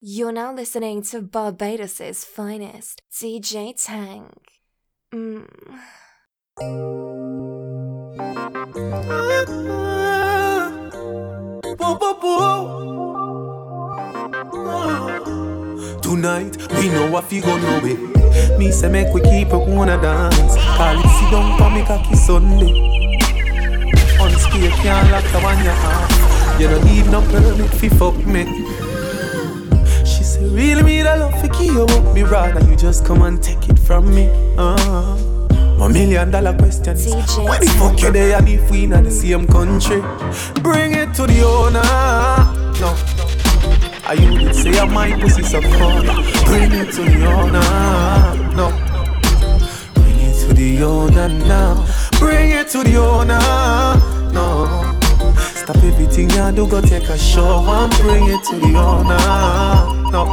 You're now listening to Barbados' finest, DJ Tank. Mm. Tonight, we know what we gon' know it. Me say make we keep it wanna dance. Call it sit down for me cocky Sunday. On speed can't lock the one you have. You don't need no permit fi fuck me. Say really me the love for you up me rather you just come and take it from me. Uh. My million dollar question. Is Where the fuck you there and if we in the same country? Bring it to the owner. No I you did say I might pussy so cold Bring it to the owner. No. Bring it to the owner now. Bring it to the owner. No Stop everything you do go take a show and bring it to the owner No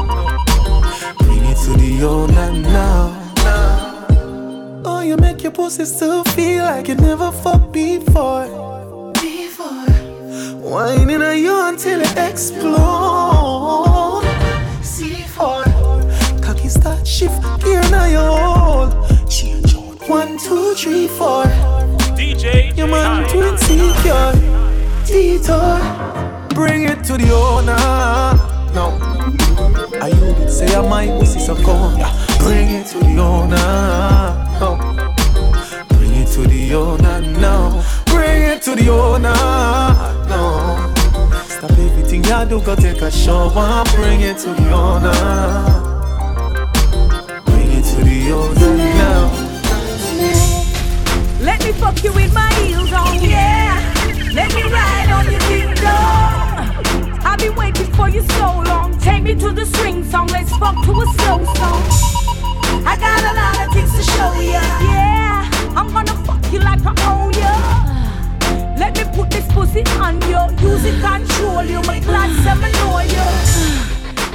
Bring it to the owner now Oh, you make your pussy still feel like you never fucked before. Before. Whining on you until it explode. C4. Cocky start shift gear now you hold. Change out. One, two, three, four. DJ Your man Ty. too insecure. Detour. Bring it to the owner. No. I you say I might pussy so cold. Bring it to the owner. No. Bring it to the owner now. Bring it to the owner. No. Stop everything you do, go take a shower. Bring it to the owner. Bring it to the owner now. Let me fuck you with my heels on, yeah. Let me ride on your kingdom. I've been waiting for you so long. Take me to the swing song. Let's fuck to a slow song. I got a lot of things to show ya. Yeah, I'm gonna fuck you like I own ya. Let me put this pussy on you. Use it, control you. My seven know you.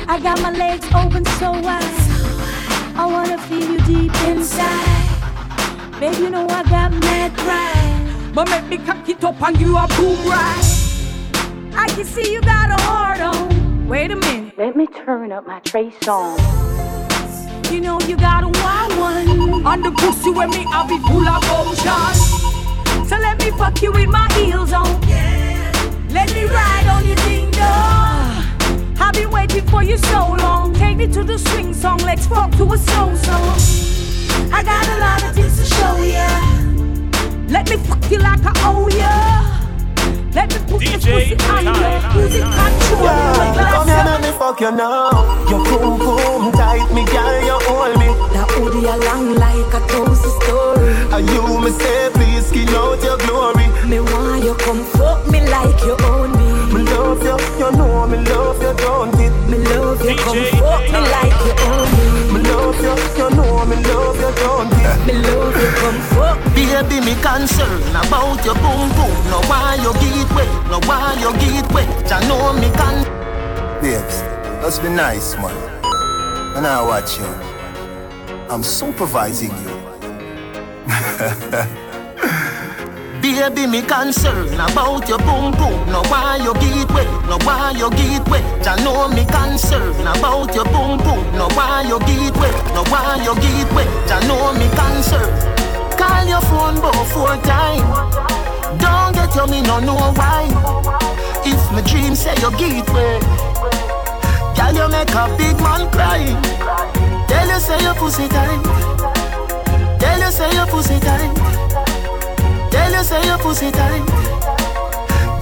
I got my legs open so wide. I wanna feel you deep inside. Baby, you know I got mad pride. But make me cock it up and you a boom right. I can see you got a heart on. Wait a minute. Let me turn up my Trey song. You know you got a wild one. On the pussy when me I be full of motion. So let me fuck you with my heels on. Let me ride on your ding dong. I've been waiting for you so long. Take me to the swing song. Let's fuck to a slow song. I got a lot of things to show ya. Let me fuck you like I owe ya. Let me put this pussy on Ty. ya. Music control. Yeah, you. come here, let me fuck you now. Your boom boom tight, me girl, you hold me. That hoodie along like a toast story. And you me say, please skin out your glory. Me want you come fuck me like you own me. Me love you, you know me love you, don't it? Me love you, come fuck me like you own me. Me love you, you know me love you, don't it? Me love you, come fuck. Baby, me concern about your boom boom. No why you get wet, no why you get wet. Ya know me can. Babes, let's be nice, man. And I watch you. I'm supervising you. Baby, me concern about your boom boom. No why you get wet, no why you get wet. Ya know me concern about your boom boom. No why you get wet, no why you get wet. Ya know me concern. Call your phone about four times. Don't get you me no know why. If my dream say you get wet, girl you make a big man cry. Tell you say your pussy tight. Tell you say your pussy tight. Tell you say your pussy tight.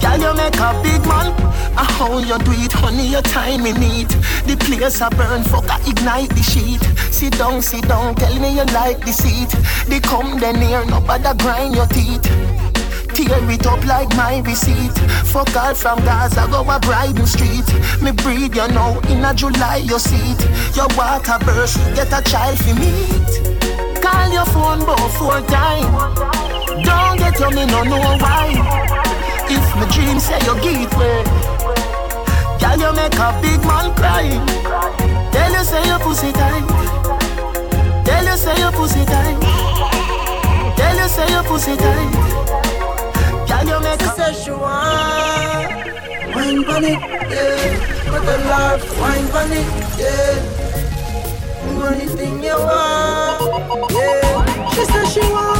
Girl, you make a big man. Ah, how you do it, honey, your time in need. The place a burn, fuck, I ignite the sheet. Sit down, sit down, tell me you like the seat. They come then near, nobody grind your teeth. Tear it up like my receipt. Fuck all from Gaza, go a Bridal Street. Me breathe, you know, in a July you seat. Your water burst, get a child for meet. Call your phone about four times. Don't get you, me no know why. If my dream say you get way, girl you make a big man cry. Tell you say your pussy tight. Tell you say your pussy tight. Tell you say your pussy tight. Girl you make a want wine it, yeah. But the love, wine it, yeah. Do anything you want, yeah. She said she want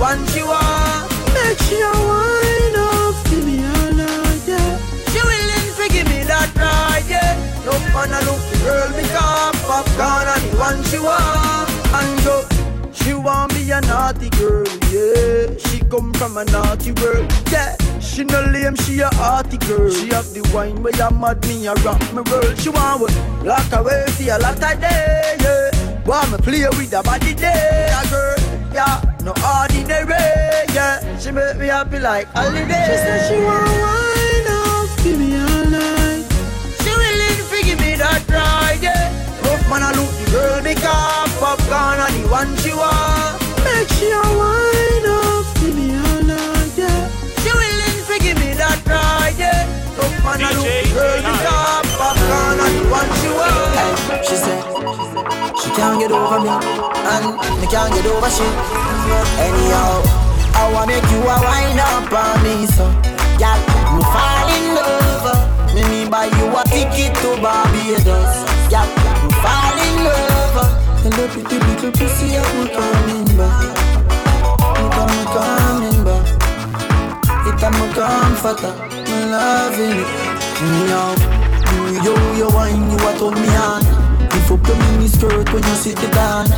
one she want. Make she a wine off, give me all night, yeah. She willing to give me that ride, yeah. Rough man, I look the girl because popcorn and the one she want. And go. She want be a naughty girl, yeah. She come from a naughty world, yeah. She no lame, she a arty girl. She have the wine where you mad me, a rock me world. She want what? Lock away for a lot of day, yeah. Want me play with a body day, a girl, yeah. No ordinary, yeah. She make me happy like holiday. She said she want wine off, give me all night. She willing to give me that ride, yeah. Rough man, I look the girl because popcorn and the one she want. Make she a wine off, give me all night, yeah. She willing to give me that ride, yeah. Rough man, I look the girl because popcorn and the one she can't get over me, and me can't get over she. Anyhow, I wanna make you a wind up on me, so girl, me fall in love. Me me buy you a ticket to Barbados, girl, me fall in love. And the pretty little pussy, I'm coming back. I'm coming back. It am a comforter, me loving it. Yo, yo, yo, wine, you a turn me on. If you put me skirt when you sit it down.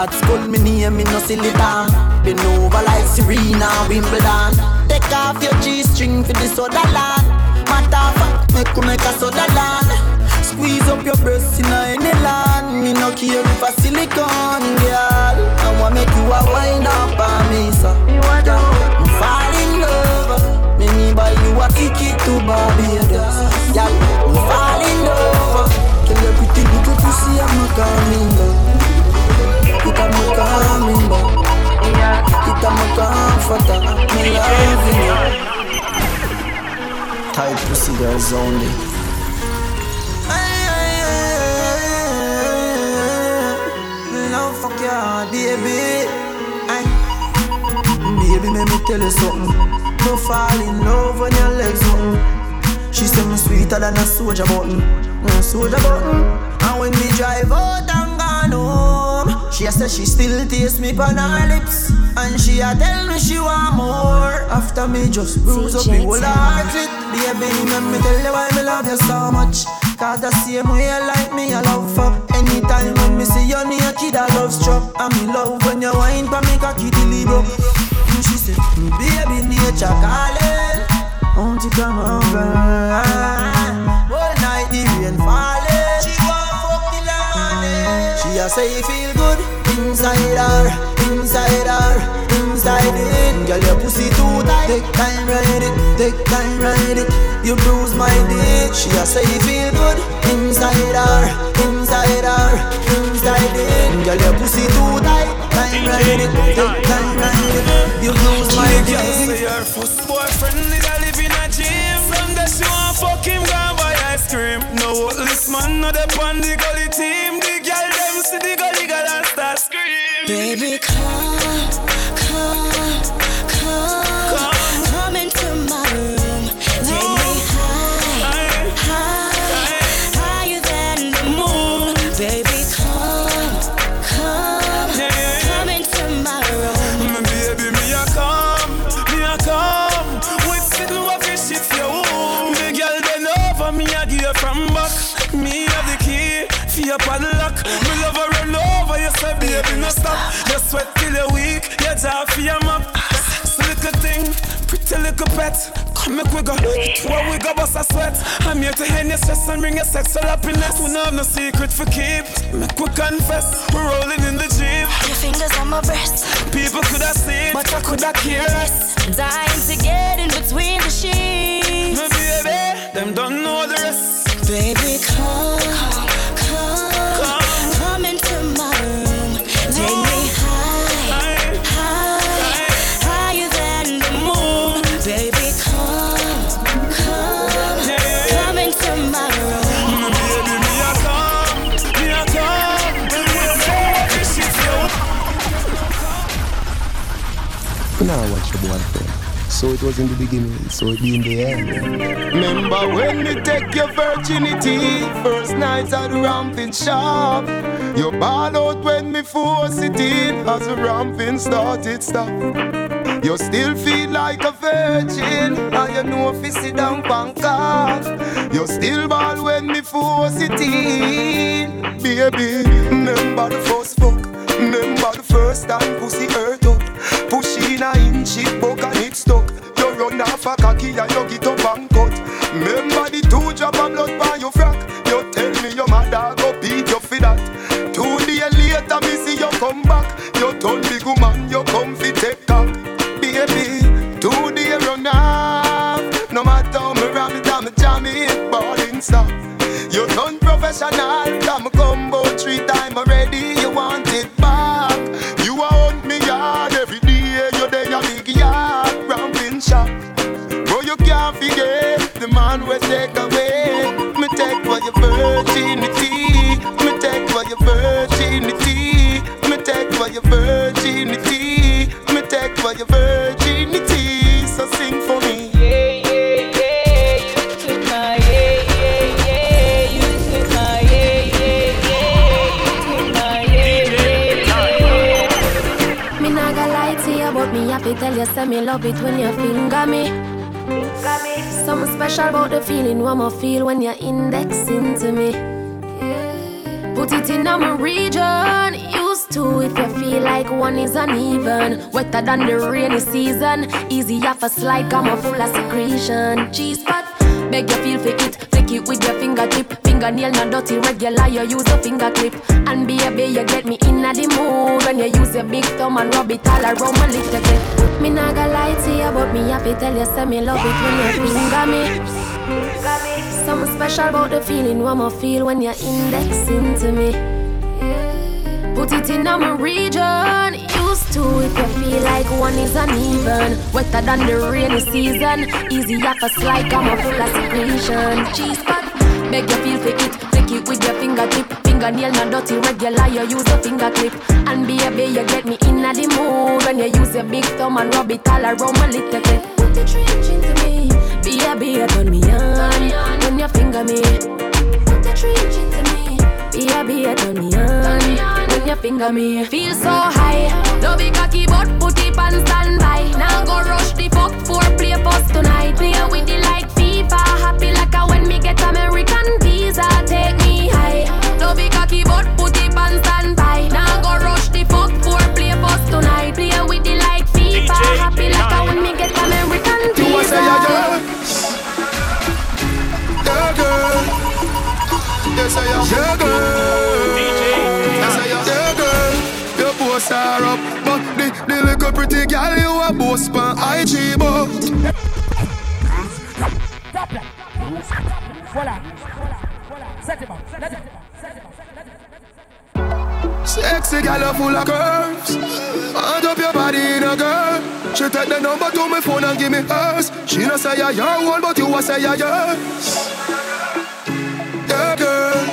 At school, me name, me no silly down. Been over like Serena, Wimbledon. Take off your G-string for the soda land. Matter of fact, make you make a soda land. Squeeze up your breasts in any land. Me no care if a silicone girl. I want make you a wind up on me, so. Girl, me fall in love. Me me buy you a ticket to Barbados. Me fall little pussy, I'm a coming back. It am a coming back. It am a comforter. Me loving you. Tight pussy girls only. Love fuck ya, baby. Aye. Baby, let me tell you something. Don't fall in love when your legs open. She say me sweeter than a soldier button, a soldier button. And when me drive out and gone home, she a say she still taste me on her lips, and she a tell me she want more. After me just bruise up the whole heart it, baby, let me tell you why me love you so much. Cause the same way you like me, I love fuck. Anytime when me see you naked, I love struck. I'm in love when you wine for me, cocky broke. And she said, baby, nature calling. Won't you come over? All night the rain falling. She say it feel good inside her, inside her, inside it. Girl, your pussy too tight. Take time, ride it. Take time, ride it. You bruise my dick. She a say it feel good inside her, inside her, inside it. Girl, your pussy too tight. Time, ride it. Take time, ride it. You bruise my Girl, say dick. your first boyfriend did I live in a gym From there she want fuck him, go buy ice cream No this man, no the on the gully Baby, come, pretty little pet Come make we go, where we go bust a sweat. I'm here to end your stress and bring your sexual happiness. We have no secret for keep, make we confess. We're rolling in the jeep. Your fingers on my breast, People could have seen, but I could have cared dying to get in between the sheets. My baby, them don't know the rest. Baby, come, So it was in the beginning, so it be in the end. Remember when we take your virginity, first nights at the ramping shop. You ball out when me force it in, as the ramping started stop. You still feel like a virgin, and you know if you sit down pancake. You still ball when me force it in, baby. Remember the first feel when you're indexing to me. Put it in my region, used to if you feel like one is uneven. Wetter than the rainy season, easy off a slide, come on full of secretion. Cheese pot, beg you feel for it, flick it with your fingertip. Fingernail not dirty, regular, you use a finger clip. And baby, you get me in the mood when you use your big thumb and rub it all around my little bit. Me nah gonna lie to you, but me happy tell you, say me love it when you finger me. finger me. Something special about the feeling one more feel when you're indexing to me. Put it in my region, used to if you feel like one is uneven. Wetter than the rainy season, easy off a slide, come on full of secretion. Cheese pot, beg you feel for it, flick it with your fingertip. Fingernail not dirty, regular, you use a finger clip. And be a baby, you get me in the mood when you use your big thumb and rub it all around my little bit. Put the trench into me, baby, turn me on finger me. Put the trench into me, baby, turn me on when you finger me. Feel so high, no be cocky but put it on standby. Now go rush the fuck for play post tonight. Play with the like FIFA, happy like a when me get American visa. Take me high, no be cocky but Yeah, girl. Yeah, girl. Your posts are up, but the, the little pretty you a on IG, but. Sexy gal full of curves Hand up your body in a girl She take the number to my phone and give me hers She no say yeah your one but you a say yeah yours Yeah girl.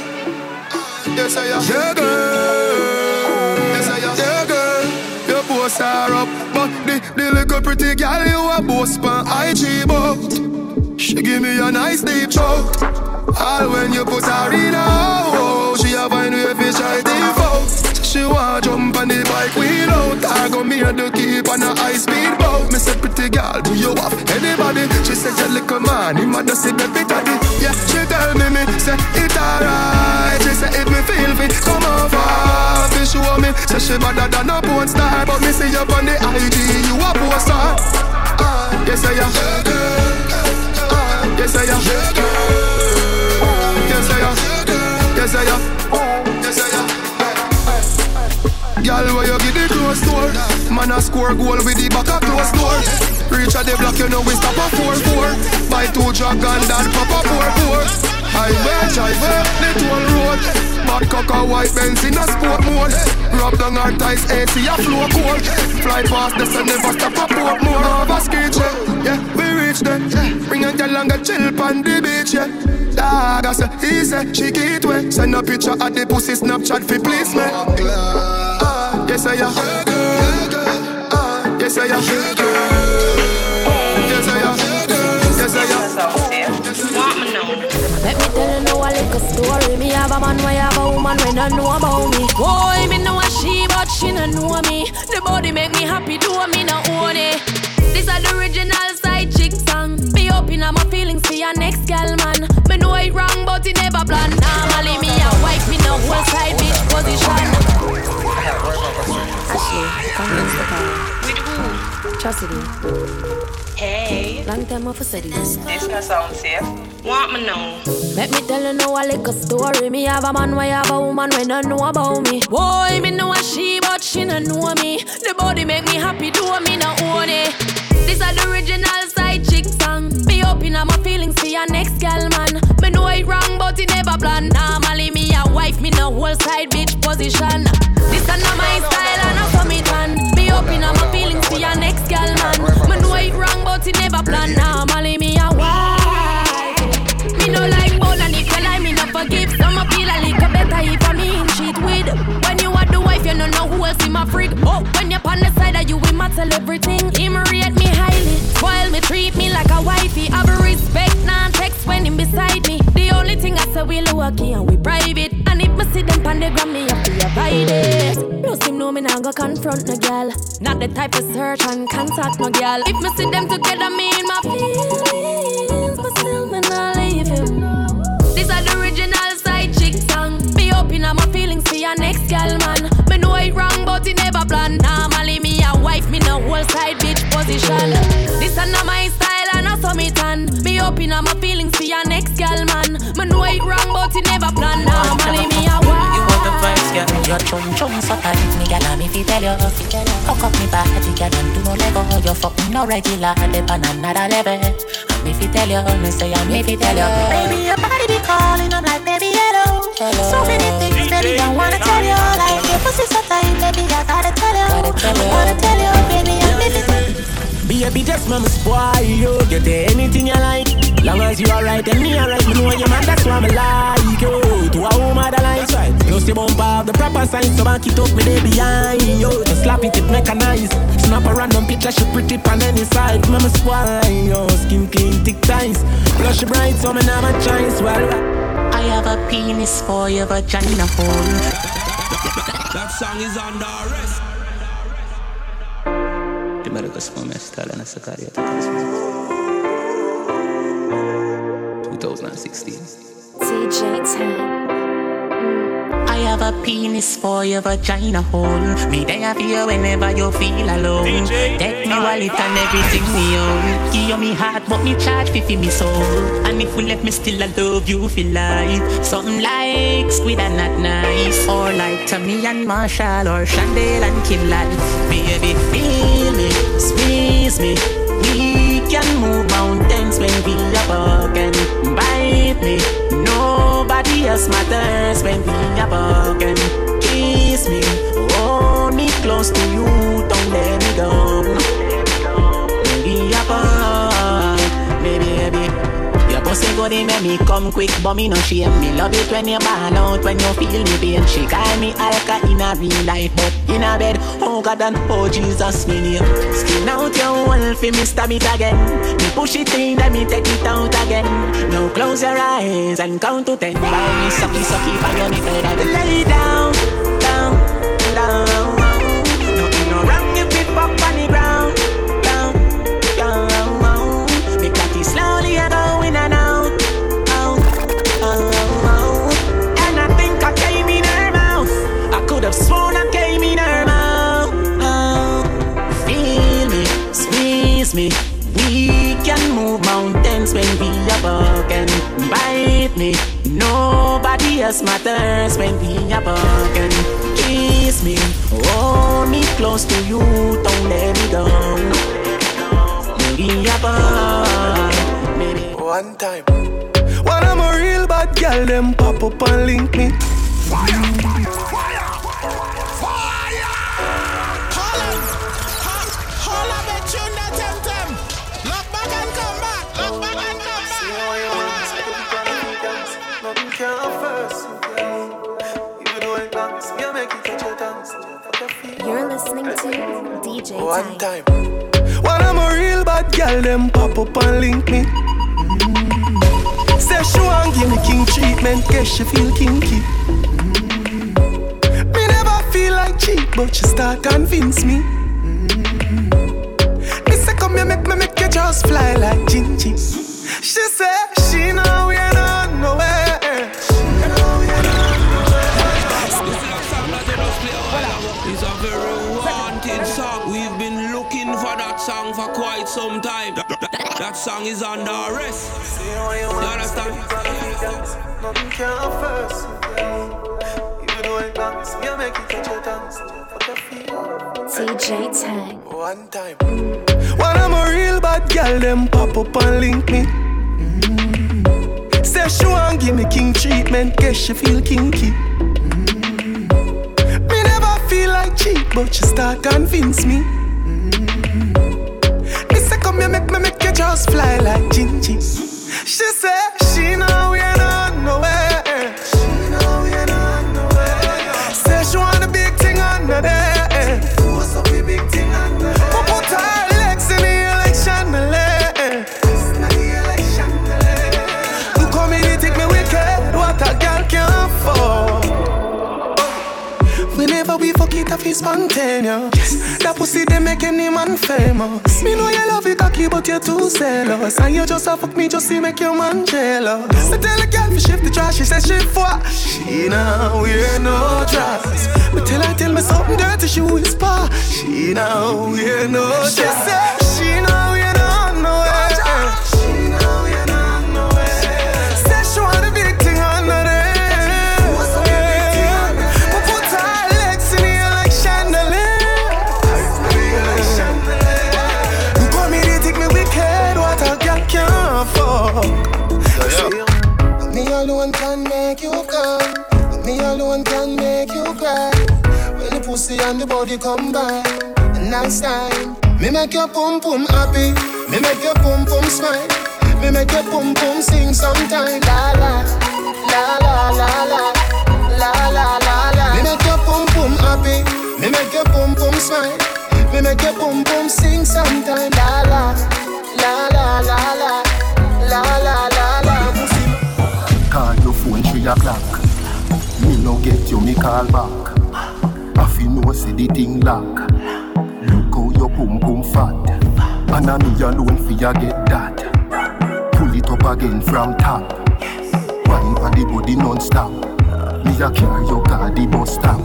Yes I am. Yeah girl. Yes I am. Yeah girl. Your posts are up But the, the little pretty gal you a boast on IG but She give me a nice deep choke All when you put her in a hole She a find way fi try default she want jump on the bike wheel out I go me and the keep on a high speed boat. Me say pretty girl do you have anybody? She said you little man him a just see baby daddy Yeah she tell me me say it alright. She say if me feel fit come over She show me say she better than a porn star. But me see you on the IG you a poor star. Uh, Yes I am. Am. Yes I am. Yes I am. Yes I am Girl, where you get the close door Man a score goal with the back a close door Reach at the block, you know we stop a 4-4 Buy two dragon, then pop a 4-4 Highway, highway, the toll road. Bad cock a white Benz in a sport mode. Rub down our ties, AC a flow cold Fly past the sun, never stop a port more. Over ski check, yeah, we reach there. Bring a girl and go chill on the beach, yeah. Dog, I say, say, she get wet. Send a picture of the pussy Snapchat fi please uh, Yes I am Yes, I am. Yes, I am. Yes, I am. Let me tell you now a little story. Me have a man, why have a woman when I know about me. Boy, me know a she, but she no know me. The body make me happy, do me no own it. This is the original side chick song. Be open up my feelings for your next gal man. Me know it wrong, but it never plan. Normally me a wife, me no whole side bitch position. Come against the. With who? Chastity. Hey. Long time off for city. This no sound safe. Want me know? Let me tell you now a little story. Me have a man, why have a woman when I know about me. Boy, me know a she, but she no know me. The body make me happy, do me no own it. This is the original side chick song. Be open up my feelings for your next gal man. It wrong, but it never plan. Normally me a wife, me no whole side bitch position. This is not my style and I man. Me open up my feelings for your next gal man. Me know it wrong, but it never plan. Normally me a wife. Me no like more than if you lie, me no forgive. Some a feel a little better if I mean cheat with. When you are the wife, you don't know who else in my freak. Oh, when you're on the side of you, we matter everything. Him rate me spoil me, treat me like a wifey. Have a respect, non text when him beside me. The only thing I say we low key and we private. And if me see them on the gram, me have to avoid it. Plus him know me not go confront no girl. Not the type of search and contact no girl. If me see them together, me in my feelings, but still me not leave him. This is the original side chick song. Be open up my feelings for your next gal man. Me know it wrong, but it never Be open my feelings for your next gal man. Me know it wrong, but it never plan. Normally me a wife. You want the vibes, girl? Your chum chum so tight, me gal, me fi tell you. Hook up me body, girl, and do no lego. You fuck me no regular, dip on another level. And me fi tell you, me say I'm me fi tell you. Baby, your body be calling, I'm like, baby, hello. So many things, baby, I wanna tell you. Like your pussy so tight, baby, I gotta tell you. I wanna tell you, baby, I'm me fi tell you. Baby, just mama spoil you. Get anything you like. Long as you alright and me alright, me know your man, that's why me like you. To a woman that likes right. Plus you bump have the proper signs, so back it up me day behind you. Just slap it, it make a nice. Snap a random picture, she pretty pan any side. Mama spoil you. Skin clean, thick ties. Blush bright, so me never choice. Well, I have a penis for your vagina hole. That song is under arrest. Primero que se me está la Sacaria 2016. TJ 10. Mm. I have a penis for your vagina hole. Me there for you whenever you feel alone. Take me wallet and everything me own. Give you me heart, but me charge fi me soul. And if we left me still, I love you feel like something like squid and not nice, or like Tommy and Marshall or Chandel and Kid Life. Baby, feel me, squeeze me. We can move mountains when we are broken. Bite me, nobody else matters when we are broken. Kiss me, hold me close to you, don't let me go. When we are baby. Pussy good, it make me come quick, but me no shame. Me love it when you ball out, when you feel me pain. She call me Alka in a real life, but in a bed, oh God and oh Jesus, me name. Skin out your wall fi me stab it again. Me push it in, then me take it out again. Now close your eyes and count to ten. Buy me sucky sucky your nipple, then lay down, down, down. Me, nobody else matters when we are broken. Kiss me, hold me close to you, don't let me go. We are broken. One time. When I'm a real bad girl, them pop up and link me. Holla, One time. When I'm a real bad girl, them pop up and link me. Mm. Say she want give me king treatment, guess she feel kinky. Mm. Me never feel like cheap, but she start convince me. Mm. Me say come here, make me make you just fly like Gingy. She say for some time. That, that- that song is under arrest. You understand? Nothing can first. You do it dance, you make it touch your tongues. Fuck your feet. DJ Tank. One time. When I'm a real bad girl, them pop up and link me. Mm. Say she want give me king treatment, guess she feel kinky. Mm. Me never feel like cheap, but she start convince me. Mm. Me come here, make me make you just fly like Gingy. She say she know I spontaneous. That pussy they make any man famous. Me know you love it cocky, but you're too zealous. And you just a fuck me just to make your man jealous. I tell a girl to shift the trash, she says she for. She now wear no dress. But tell her tell me something dirty, she whisper. She now wear no dress. She say she now and the body combine, a nice time. Me make your pum pum happy. Me make your pum pum smile. Me make your pum pum sing sometime. La la, la la la la, la la la la. Me make your pum pum happy. Me make your pum pum smile. Me make your pum pum sing sometime. La la, la la la la, la la la la. Call your phone three o'clock. Me no get you, me call back. No say the thing lock. Look how your pum pum fat. And I me alone for ya get that. Pull it up again from top. Wine for the body non-stop. Me a carry your car the bus stop.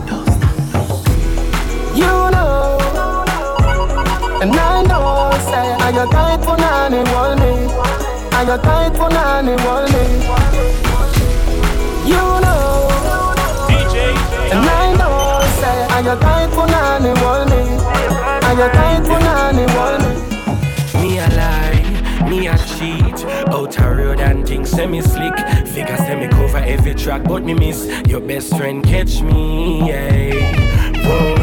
You know, and I know, say, I got tight for none and want me. I got tight for none and want me. You know, tight for none and want me. Tight for none and want me. A lie, me a cheat. Out a road and things semi slick. Figure semi cover every track, but me miss your best friend catch me. Yeah. Whoa,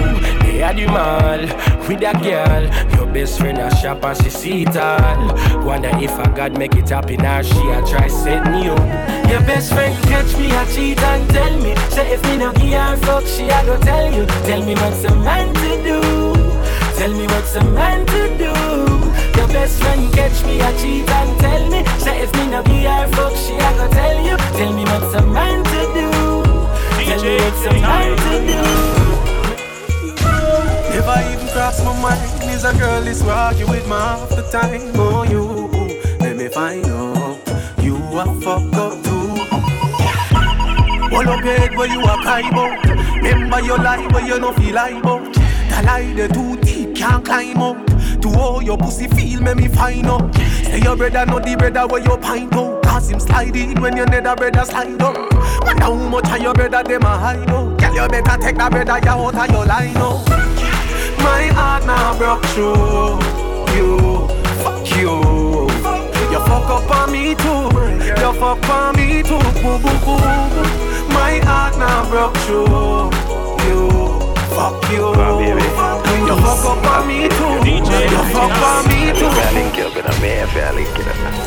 they had you mall with a girl. Your best friend a shop and she see it all. Wonder if I God make it happen or she a try set me up. Your best friend catch me a cheat and tell me. Say if me no give her fuck, she a go tell you. Tell me what's a man to do. Tell me what's a man to do. Your best friend catch me a cheat and tell me. Say if me no give her fuck, she a go tell you. Tell me what's a man to do. Tell me what's a man to do. Never even cross my mind is a girl is argue with me half the time. Oh, you, let me find out you a fuck up too. Hold up your head where you a cry about. Remember your life where you no feel like about. The lie the too deep can't climb up. To all your pussy feel make me find out. Say your brother not the brother where you pint out. Cause him slide in when your nether brother slide up. Wonder how much of your brother them a hide out. Girl you better take that brother you out of your line out. My heart now broke through you. Fuck you. You fuck up on me too. You fuck on me too. Boo, boo, boo, boo. My heart now broke through you. Fuck you. You fuck up on me too. You fuck up on me too.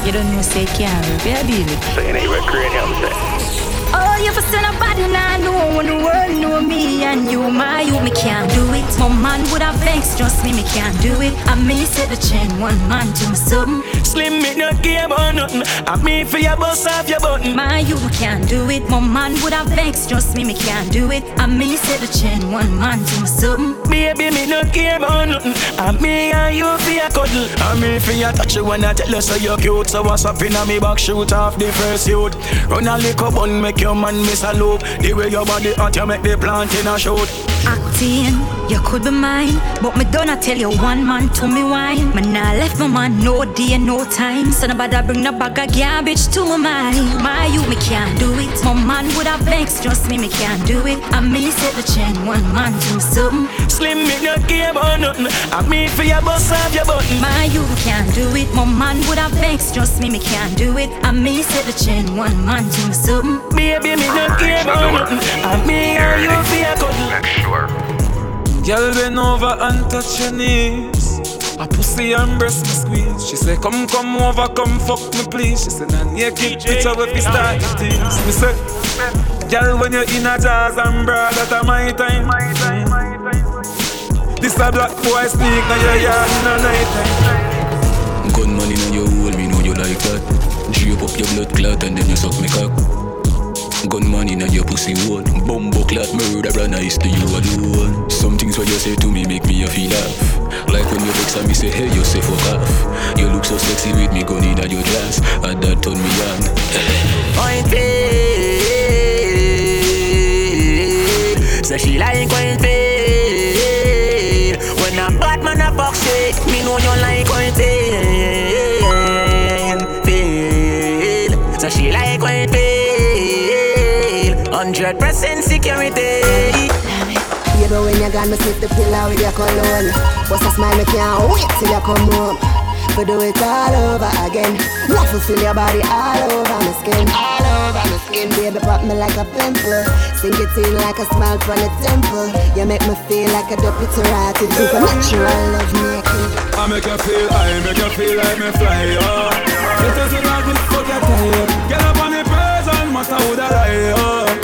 You don't know say can't baby. So you ain't recreating him, say. Oh, you for send a body now know when the world know me and you, my you, me can't do it. My man would have vexed Trust me, me can't do it. I me set the chain, one man to my something. Slim me not care about nothing. I me for your boss off your button. My you can't do it. My man would have vexed. Trust me, me can't do it. I me set the chain, one man to my something. Baby, me not care about nothing. I me and you for your cuddle. I me for your touch you when I tell you so you're cute. So what's up in me back shoot off the first youth. Run a little bun, make your man miss a loop. The way your body hot, you make the plant in a shoot. Acting, you could be mine, but me don't tell you one man to me wine. Me nah left my man no day, no time. So nobody bring no bag of garbage to my mind. My you me can't do it. My man would have vexed, trust me, me can't do it. I me set the chain, one man to me something. Slim me not care about nothing. I me for your boss off your button. My you me can't do it. My man would have vexed, trust me, me can't do it. I me set the chain, one man to me something. Baby, me not care about nothing. I me and you for your cuddle. Girl, bend over and touch your knees. A pussy and breast me squeeze. She say, come, come over, come fuck me please. She say, nah, naked picture with me start the things. Me say, girl, when you're in a jazz and bra, that a my time. This a black boy sneak, now your yard in a night time. Gunman in your hole, me know you like that. Drape up your blood clot and then you suck me cock. Gunman in your pussy hole. Bumbo clot murderer nice to you alone. Some things what you say to me make me a feel laugh. Like when you vex and me say, hey, you say fuck off. You look so sexy with me gun in your dress. And that turn me on. Point Say she like fail. When a bad man a fuck shit, me know you like You gone, me sniff the pillow with your cologne. Bust a smile, me can't wait till you come home. For do it all over again. To feel your body all over my skin. All over my skin, baby, pop me like a pimple. Sink it in like a smile from the temple. You make me feel like a it. Supernatural love making. I make you feel, I make you feel like me fly, oh. It is when I good fuck your time. Get up on the person, matter who that I, oh.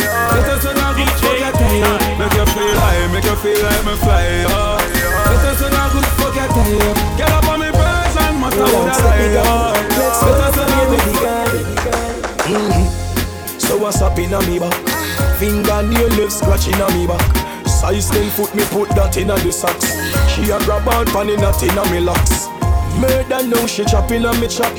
It is when I good fuck your time. Make you feel, I make you feel like me fly. It is when I good fuck your time. Get up on the person, matter who that I, oh. It is when I good fuck your time. Mm-hmm. So what's up in a me back? Finger Fingernail left scratching a me back. Size 10 foot me put that in a the socks. She a grab out pan in a tin a me locks. Murder now she chopping a me chop.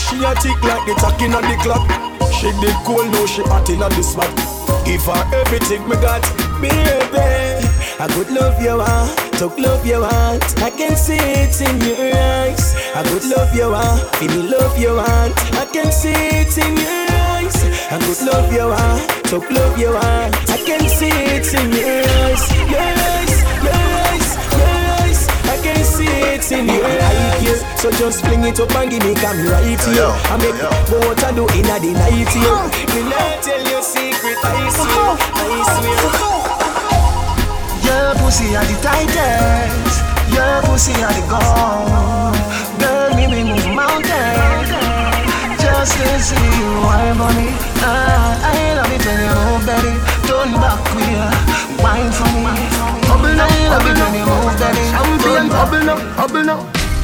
She a tick like the tack in a the clock. She did cool now she hot in a the spot. Give her everything me got, baby. I could love you want, talk love you want. I can see it in your eyes. I could love you want, feel me love you want. I can see it in your eyes. I could love you want, talk love you want. I can see it in your eyes, your eyes, your eyes, your eyes. I can see it in your eyes. So just fling it up and give me come right here. I make go what I do in a the night here. Oh. Me not tell you secret, I swear, I swear. Your pussy are the tightest. Your pussy are the gold. Girl, me we move mountains. Just to see you, wine for me. Ah, I love it when you move, baby. Turn back queer, wine for me. Bubble now, love it when you move, baby. Champion, bubble now, bubble now.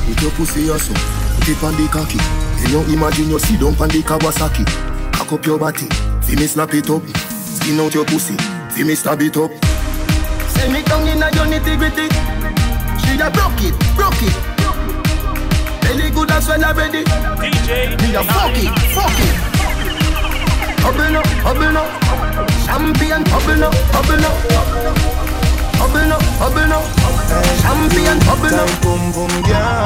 With your pussy also, put it on the cocky. Can you imagine you sit down on the Kawasaki? Cock up your body, see me slap it up. Skin out your pussy, see me stab it up. Send me down in a your nitty gritty. She a broke it, broke it. Belly good as well already. DJ, me a fuck it, fuck it. Bubble now, bubble now. Champion, bubble now, bubble now. Bubble now, bubble now. Champion, bubble now. Boom boom girl, love when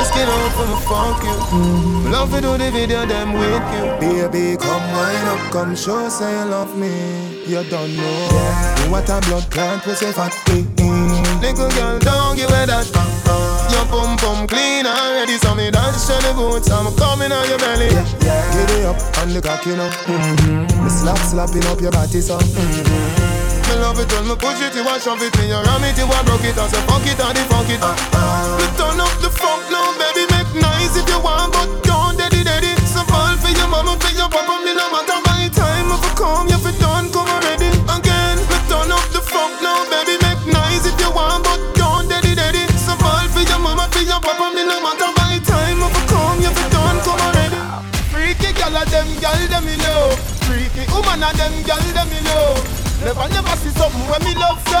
the skin for me fuck you. Love to do the video them with you. Baby, come wind up, come show say you love me. You don't know you what a blood clot we say fat me. Little girl, don't give away that. Your pum pum clean already, so me dance to the boots. I'm coming on your belly. yeah Get it up and the cocky up. Mm-hmm. Me slap slapping up your body so. Mm-hmm. Me love it when me push it, you a shove it, me you ram it, you a broke it, I say fuck it, and the fuck it. Turn up the funk now, baby. Make noise if you want, but don't daddy daddy. So fall for your mama, for your papa, me no matter my time. If you come, you fi done, come already. Again, me turn up the funk now, baby. Make noise if you want, but don't daddy daddy. So fall for your mama, for your papa, me no matter my time. If you come, you fi done, come already. Freaky gal a them gal them me know. Freaky woman a them gal them me know. Never never see something when me love so.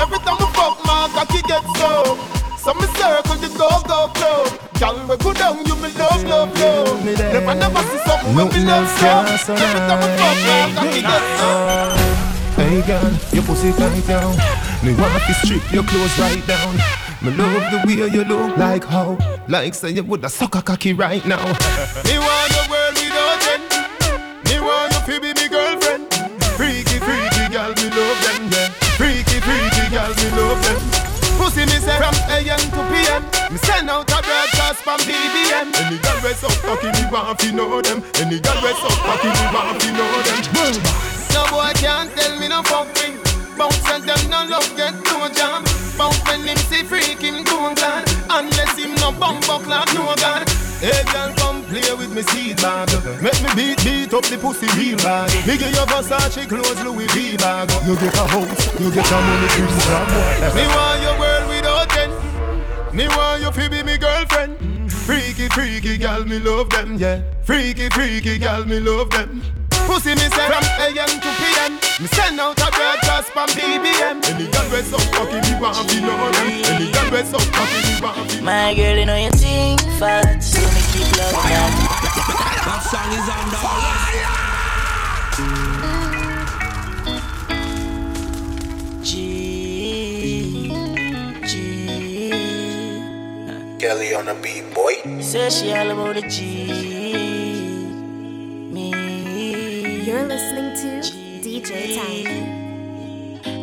Every time we fuck, my cocky get so. So me circle the go go club. Girl, we go down, you me love, love, love. Never never see something when me love so. Every time we fuck, my cocky get so. Hey girl, your pussy tight down. Me want to strip your clothes right down. Me love the way you look like how, like say you woulda suck a cocky right now. Me want from AM to PM. Me send out a broadcast from BBM. Any girl we so cocky, me want to know them. Any girl we so cocky, me want to know them. No boy can't tell me no fucking. Bounce and them no love get no jam. Bounce when him see freak him don't glad. Unless him no bump up like no god. Hey girl come play with me seed bag. Make me beat beat up the pussy real bad. Me give you Versace clothes Louis V bag. You get a house, you get a money to the job. Me want your world without end. Me want you to be me girlfriend. Freaky, freaky gal, me love them, yeah. Freaky, freaky gal, me love them. Pussy me say from AM to PM. Me send out a broadcast from BBM. Any girl we so cocky, me want to know them. Any girl we so cocky, me want to My girl, you know you think fat, so me keep loving that. That song is on the Kelly on the beat, boy. Say she all about the G. Me. You're listening to DJ Tank.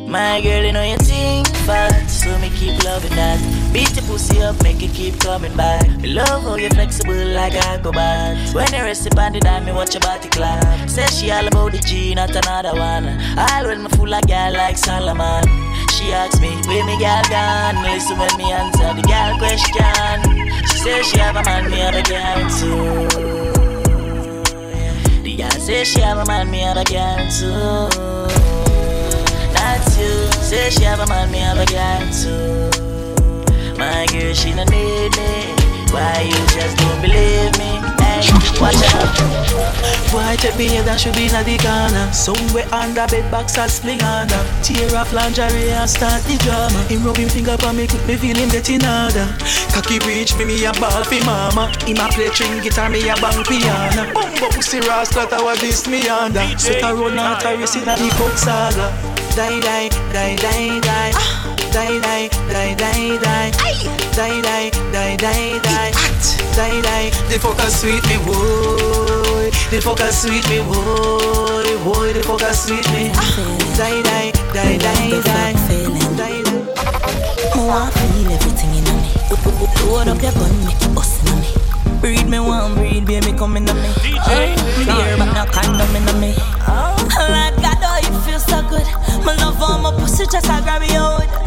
My girl, you know you think fat, so me keep loving that. Beat your pussy up, make it keep coming back. Me love how you flexible like acrobat. When you rest upon the dime, me watch your body clap. Say she all about the G, not another one. All when me fool of girl like Solomon. She asks me, where me girl gone? Listen when me answer the girl question. She says she have a man, me have a girl too. The girl says she have a man, me have a girl too. That's you. Say she have a man, me have a girl too. My girl, she don't need me. Why you just don't believe me? Hey, watch out. Why take me here? That should be in the corner. Somewhere under bed box and sling under Tear off lingerie and start the drama. Him rub him finger on me quick me feel him get in order Cocky reach me me a ball fi mama. Him a play string guitar me a bang piano. Bumbo pussy rascal that what this me under. Set a run out a race in a the coke saga. Die die die die die ah. Die die die die die Die die die die die Die die The fucker sweet me boy The fucker sweet me boy Boy the fucker sweet me Die die die die die Die die Me want feel everything in me. Load up your gun, make it bust in me. Breed me one, breed baby come in me. DJ, beer but no condom in me. Oh. Like God, oh it feels so good. My love on my pussy just I grab it out.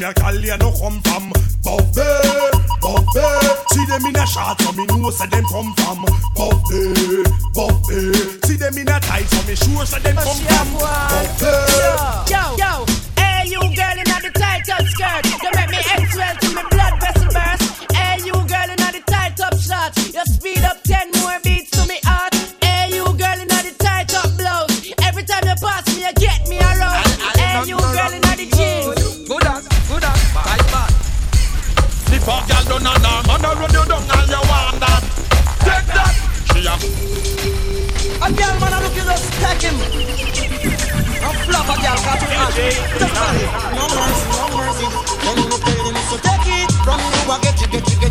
Them ya gal ya no come from Buffy, Buffy. See them in a shot so me know say them come from Buffy, Buffy. See them in a tight so me sure say them come from Buffy. get, get.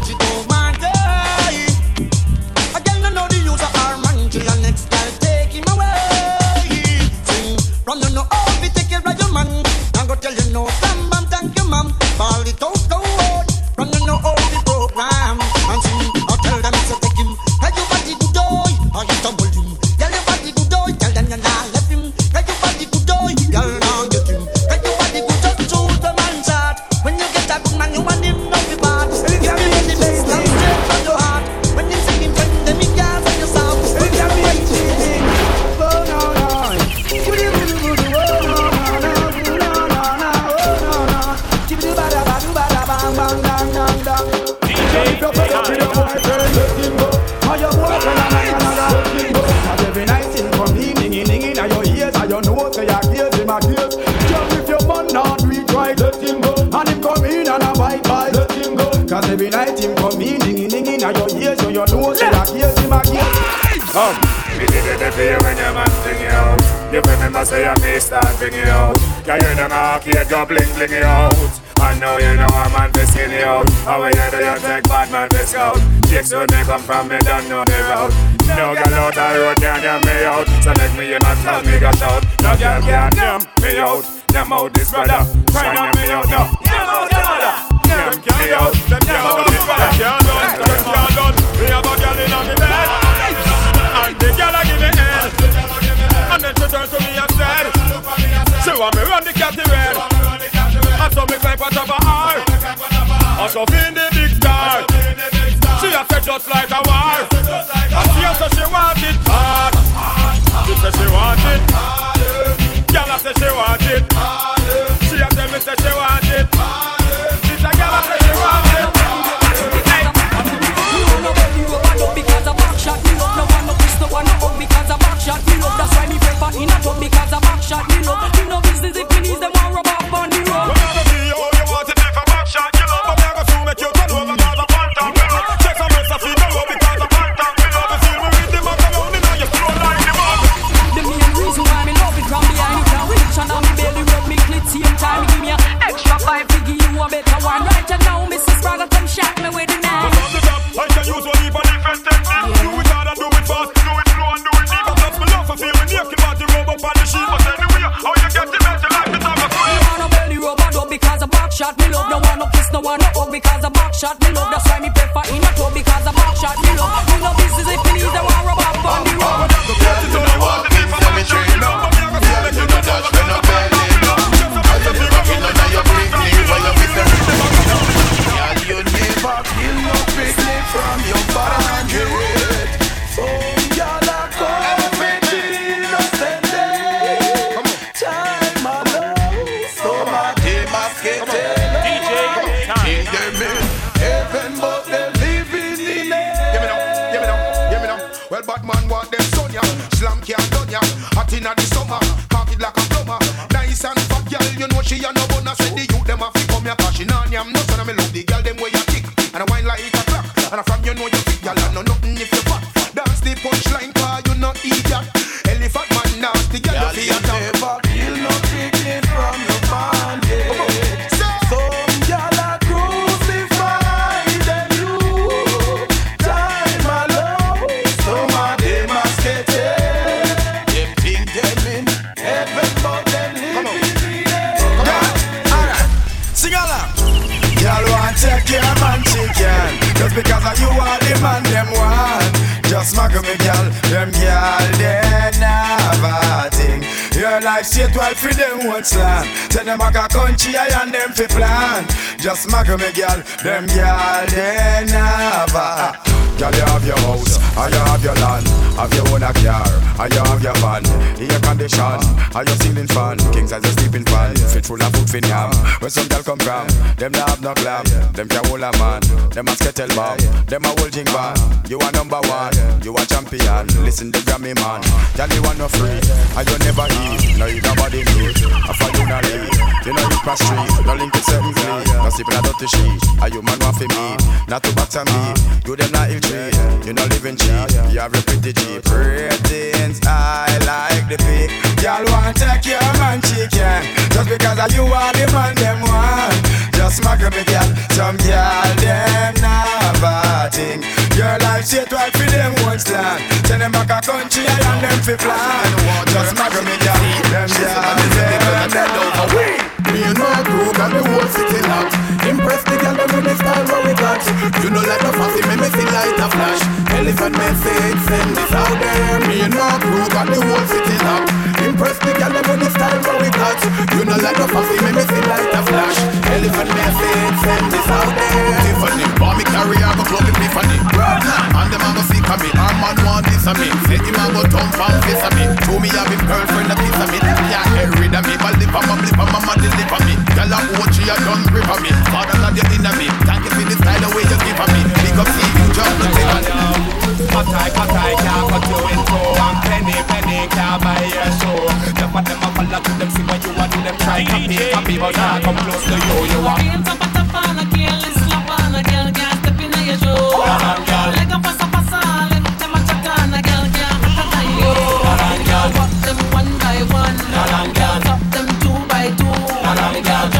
Portland. Tell them I got country I and them fi plan. Just muggle me girl, them girl they never. Girl you have your house, I you have your land. Have your own a car, and you have your van. Air condition, and your ceiling fan. Kings as a sleeping fan. Fit full of food for yam. Where some girl come from, them not have no glam. Them can hold a man, them a skettle bomb. Them a whole jing van. You are number one, you are champion. Listen to Grammy man. Tell you want no free, and you never eat. No, you nobody need. I for you not leave. You know you pass street, no link to certain glee. No sleeping out of the sheet. Are you man want for me? Not to batter me. You them not ill treat. You not living cheap. You have your pretty cheap keep ratings I like the pick. Y'all wanna take your man she can. just because of you are the man them want. Just smack up a girl, some girl them never think. Your life straight right for them one slant. Send them back a country and them fi plan. Just smack up a girl, them girl them never think and my crew got the whole city locked. Impress the girl with the style what we got. You know like the fussy, me me see light a flash. Elephant message, send this out there and my crew got the whole city locked. Impress the girl with the style what we got. You know like the fussy, me me see light a flash. Elephant message, send this out there Tiffany, want me carry her go club Tiffany. And them a go sick of me, our man want this of me Say him a go thump and face of me Show me have him girlfriend a piece of me get rid of me, but lip on my lip on my mother lip on me. Girl a watch you done grip on me. Father not your inner me Thank you for the style the way you give on me. Big up see you jump the take on Cut I, cut I, can't cut you in two. And penny, penny, can't buy your show Enough of them a follow to them See what you want to them try Copy, copy, but now come close to you You want Top of the Them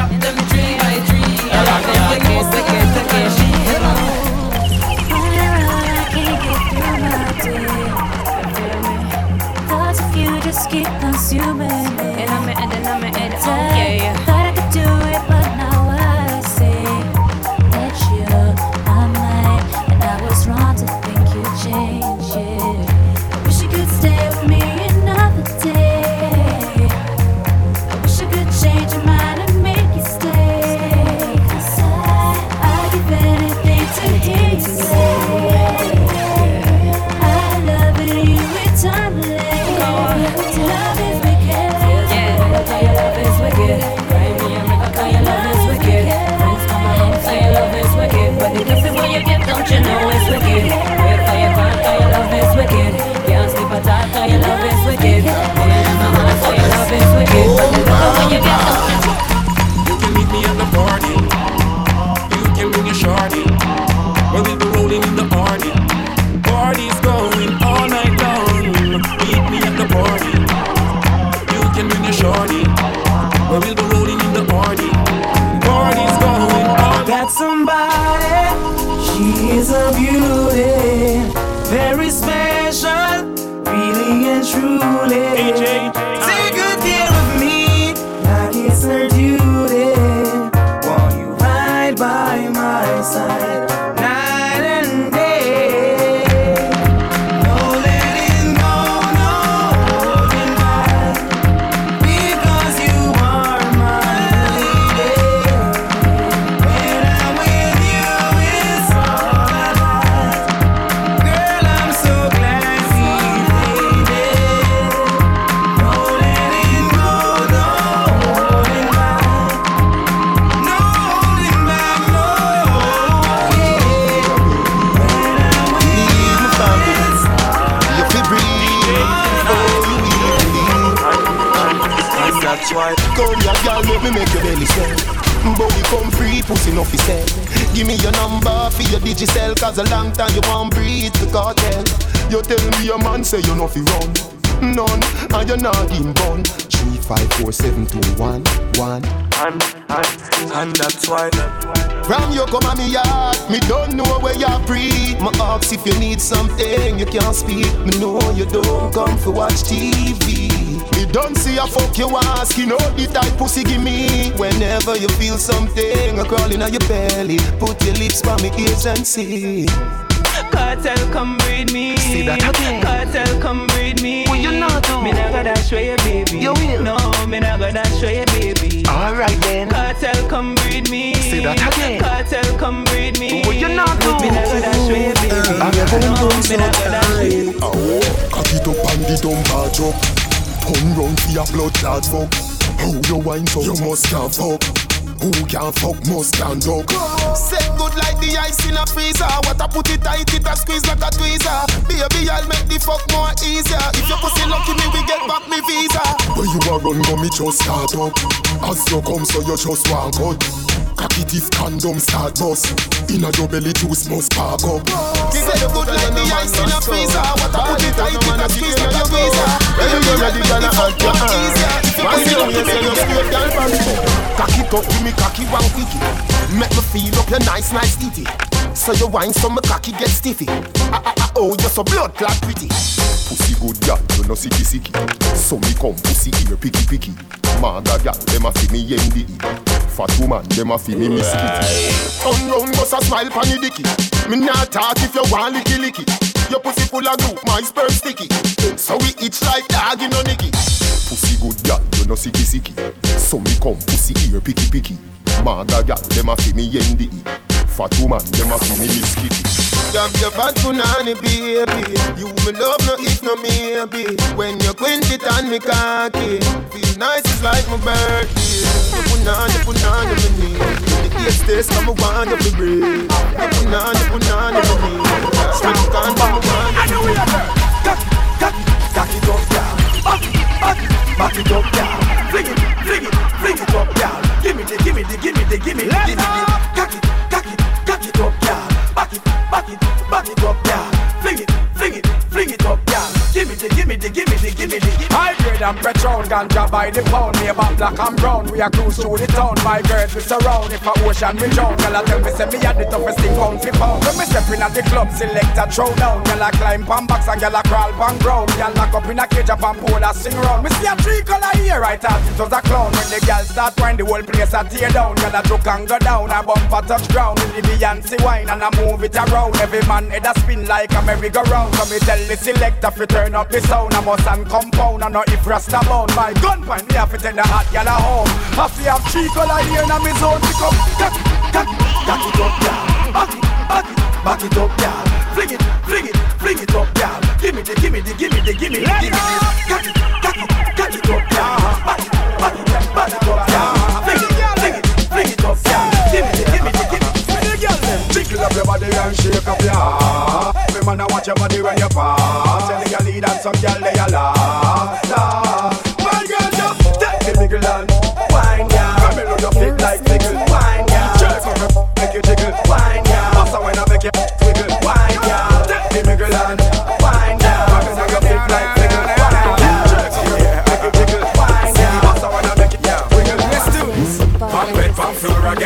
That's why Come here, girl, let me make your belly swell. Body come free, pussy no fi sell. Give me your number for your digicel, cause a long time you won't breathe the cartel. You tell me your man say you no fi run. None, and you're not in bun. Three, five, four, seven, two, one, one. and, and, and that's why From you come on me yard, me don't know where you breathe. My ask if you need something, you can't speak. Me know you don't come for watch TV. Me don't see a fuck you ask, you know the type pussy give me. Whenever you feel something a crawling on your belly, put your lips by me ears and see. Cartel come breed me. Say that again. Cartel come breed me. What you not do? Me not gonna show you, baby. You will. No, me not gonna show you, baby. Alright then. Cartel come breed me. Say that again. Cartel come breed me. What you not do? Me not gonna show you, baby. I'm your no, me not gonna show you. Oh, cock it up and the dumb barge up. Turn round for your blood clot fuck. How you wine so you must can't fuck. Who can fuck must stand up. Set good like the ice in a freezer. What I put it tight, it a squeeze like a tweezer. Baby, I'll make the fuck more easier. If your pussy lucky me, we get back me visa. Where you are run, go me just start up. As you come, so you just walk out. Cocky this condom start bust. In a double it juice must spark up. Say you good like the ice in a freezer. What I put it tight in a squeeze like a visa. When you ready, gonna add your hand. Once you you say you straight, girl, from the Cocky up, give me cocky one quickie. Make me feel up your nice, nice titty. So you wine so my cocky get stiffy. Ah ah ah oh, you're so blood clot pretty. Pussy good girl, you no sicky sicky. So me come pussy ear picky picky. Maga girl, dem a fi me yendi. Fat woman, dem a fi me miss kitty. Turn round, bust a smile pon the dicky. Me not talk if you want licky licky. Your pussy full of glue, my sperm sticky. So we itch like dog in a nicky. Pussy good girl, you no sicky sicky. So me come pussy ear picky picky. Maga girl, dem a fi me yendi. Fat woman, dem a fi me miss kitty. Jump your fat punani baby. You me love no if no maybe. When you quint it on me cocky Feel nice it's like my birthday. You punani punani me need The east taste come want you to breathe You punani punani me need Still can't come want I know we are there Cock, cock, cock it up, girl Back, back, back it up, girl Fling it, fling it, fling it up, girl Give me the, give me the, give me the, give me the, give me the Cock it, cock it, cock it up, girl Back it, back it, back it up, girl Fling it, fling it, fling it up, girl Give me the, give me the, give me the, give me the. High grade and Patron ganja by the pound. Me about black and brown. We are cruise through the town. My girls we surround. If a ocean we drown Girl I tell me say me had the toughest thing pound for pound. When me step in at the club Select a throw down Girl I climb pan box And girl I crawl pan ground. Girl lock up in a cage Up and pole a sing round. Me see a three color here I thought it was a clown. When the girl start whine The whole place a tear down. Girl I joke and go down A bumper touch ground. With the Beyonce wine And I move it around. Every man head a spin like a merry-go-round. So me tell the selector Fi turn up the sound I must and compound. And know if Rasta bound My gun point Me have to take the hot gal a home. I fi have three color here In a me zone Pick up Cock, cock, Cock it up, girl Back it, back it, back it up, girl Fling it, fling it, fling it up, girl Give me the, give me the, give me the, give me the, give me the. Cock it, cock it, cock it up, girl Back it, back it, back it up, girl Fling it, fling it, fling it up, girl Give me the, give me the, give me the Jiggle up your body and shake up your heart. Me man I watch your body when you pass. Tell girl lead and some girl they a laugh, ah. laugh My girl just take the wiggle and wine, yeah. Come here, you fit like fickle, wine, yeah. Jerk your make you jiggle, wine, yeah. Bossa when I make you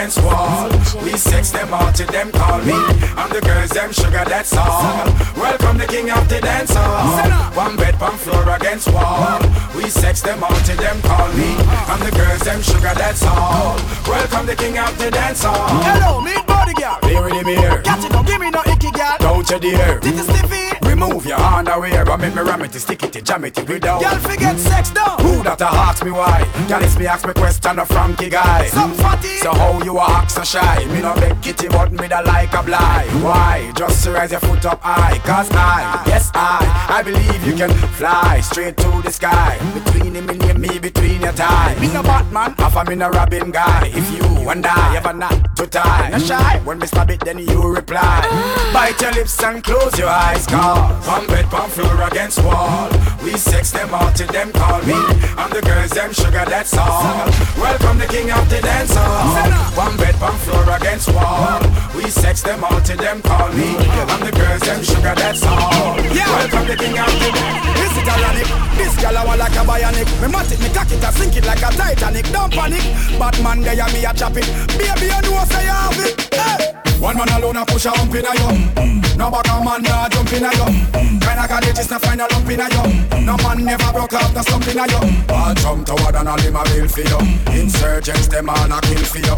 We sex them all till them call me. I'm the girls, them sugar, that's all. Welcome the king of the dance hall. One bed, pump floor against wall. We sex them all till them call me. I'm the girls, them sugar, that's all. Welcome the king of the dance hall. Hello, me body girl Here in the mirror. Catch it, don't give me no icky girl Don't you dare. Titty stiffy Remove your underwear and make me ram it, to stick it, jam it, without. Girl forget sex down Who that a ask me why? Girl, it's me ask me question a Frankie guy. Some fatty So how you a act so shy? Me no beg kitty, but me da like a blind. Why? Just raise your foot up high. Cause I, yes I, I believe you can fly straight to the sky. Between him and me, between your thighs. Me no Batman, half a me no Robin guy. If you and I ever not to tie, no shy. When me stab it, then you reply. Bite your lips and close your eyes, cause one bed, one floor against wall. We sex them all till them call me. I'm the girls, them sugar, that's all. Welcome the king of the dance hall. One bed, one floor against wall. We sex them all till them call me. I'm the girls, them sugar, that's all. Welcome the king of the This is ironic This girl I want like a bionic. Me mat it, me cock it, I sink it like a Titanic. Don't panic. Batman there and me a chop it. Baby you know say you have it. Hey. One man alone a push a hump in a yum. Mm. No back a man nah jump in a yum. Mm. Kinda courageous to find a lump in a yum. Mm. No man never broke off the slump in a yum. All jump toward and all him a bill for you. Insurgents them all a kill for you.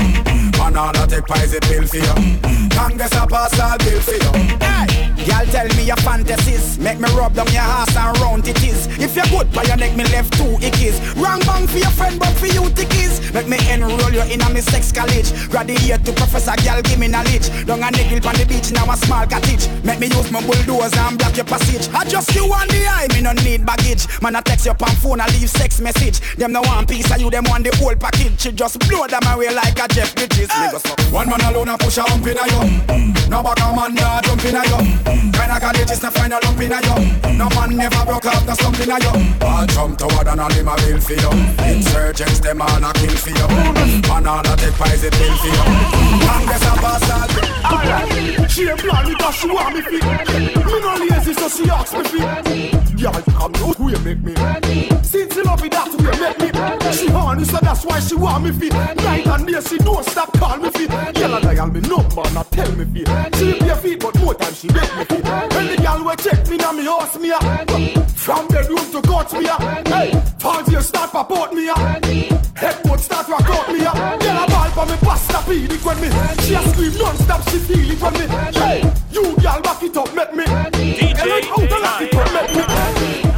Man all a take pies poison pill for you. Congress a pass all bill for you. Hey, y'all tell me your fantasies. Make me rub down your ass and round it is. If you're good by your neck, me left two ickies. Wrong bang for your friend, but for you tickies. Make me enroll you in a me sex college. Graduate to professor, girl, give me knowledge. Down a niggle on the beach, now a small cottage. Make me use my bulldozer and block your passage. I just you on the eye, me no need baggage. Man, I text your pan phone, I leave sex message. Them no one piece of you, them want the whole package. She just blow them away like a Jeff Bridges. Hey. One man alone a push a hump in a yum. No back a man nah jump in a yum. When I got it, to find a lump in a yo. No man never broke off the something a yo. I jump toward and all him a bill for you. Insurgents, them all a kill for you. Man all a take poison pill for you. Congress a bastard. She a plan cause she want me fit. Me no lazy so she ask me fit. Girl, come who you make me. Since you love me, that's who you make me. She horny so that's why she want me fit. Night and day she don't stop call me fit. Girl, I dial me number, not tell me fit. She be a fit, but more time she make me fit. When the girl will check me now me house me a. From bedroom to court me a. Hey, fancy you start pop me a. Headboard start rock out me for me pasta peel it when me. She a scream non-stop she feel it when me. Hey, you girl back it up make me. DJ out and lock it up make me.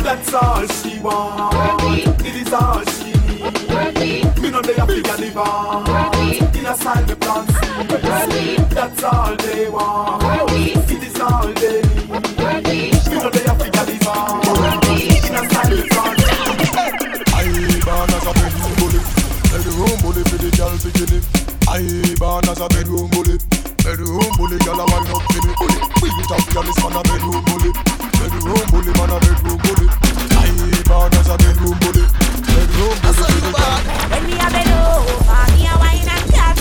That's all she want. It is all she need. Me know they a figure divorce. In a side the plan see. That's all they want. It is all they need. Me know they a figure divorce. In a side the plan I born as a bedroom bully, bedroom bully for the girl to kill it. I born as a bedroom bully, bedroom bully, girl a wind up for me. We it up, girl is man a bedroom bully, bedroom bully, man a bedroom bully. I born as a bedroom bully, bedroom bully for the girl. When me a bend over, me a wine and cut.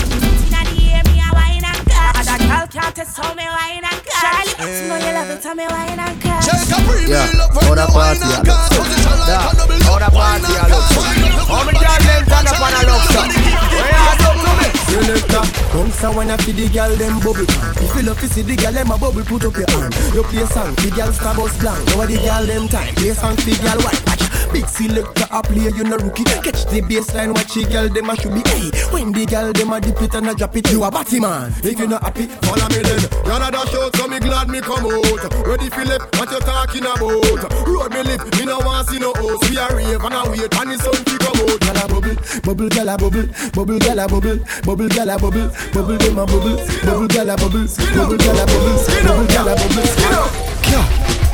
A girl can't test how me wine and cut. You know you love it, how me wine and cut. Yeah, how the party a look so Yeah, how the party a look How me girl them stand up and a look so Where you do to me? Selector, come so when I feed the girl them bubble. If you love to see the girl them a bubble, put up your hand. You play song, the girl star bus blank. Now the girl them time, play song, the girl white Watch, big selector a play, you no rookie Catch the baseline, watch the girl them a should be Hey, when the girl them a dip it and a drop it You a batty man, if you not happy, follow me then Y'all a dash so me glad me come out. Ready Philip, what you talking about? Road me lip, me no want see no host. We a rave and a wait, and the sun to come out. Gyal a bubble, bubble gyal a bubble, bubble gyal a bubble, bubble gyal a bubble, bubble dem a bubble, bubble gyal a bubble, bubble gyal a bubble, bubble gyal a bubble.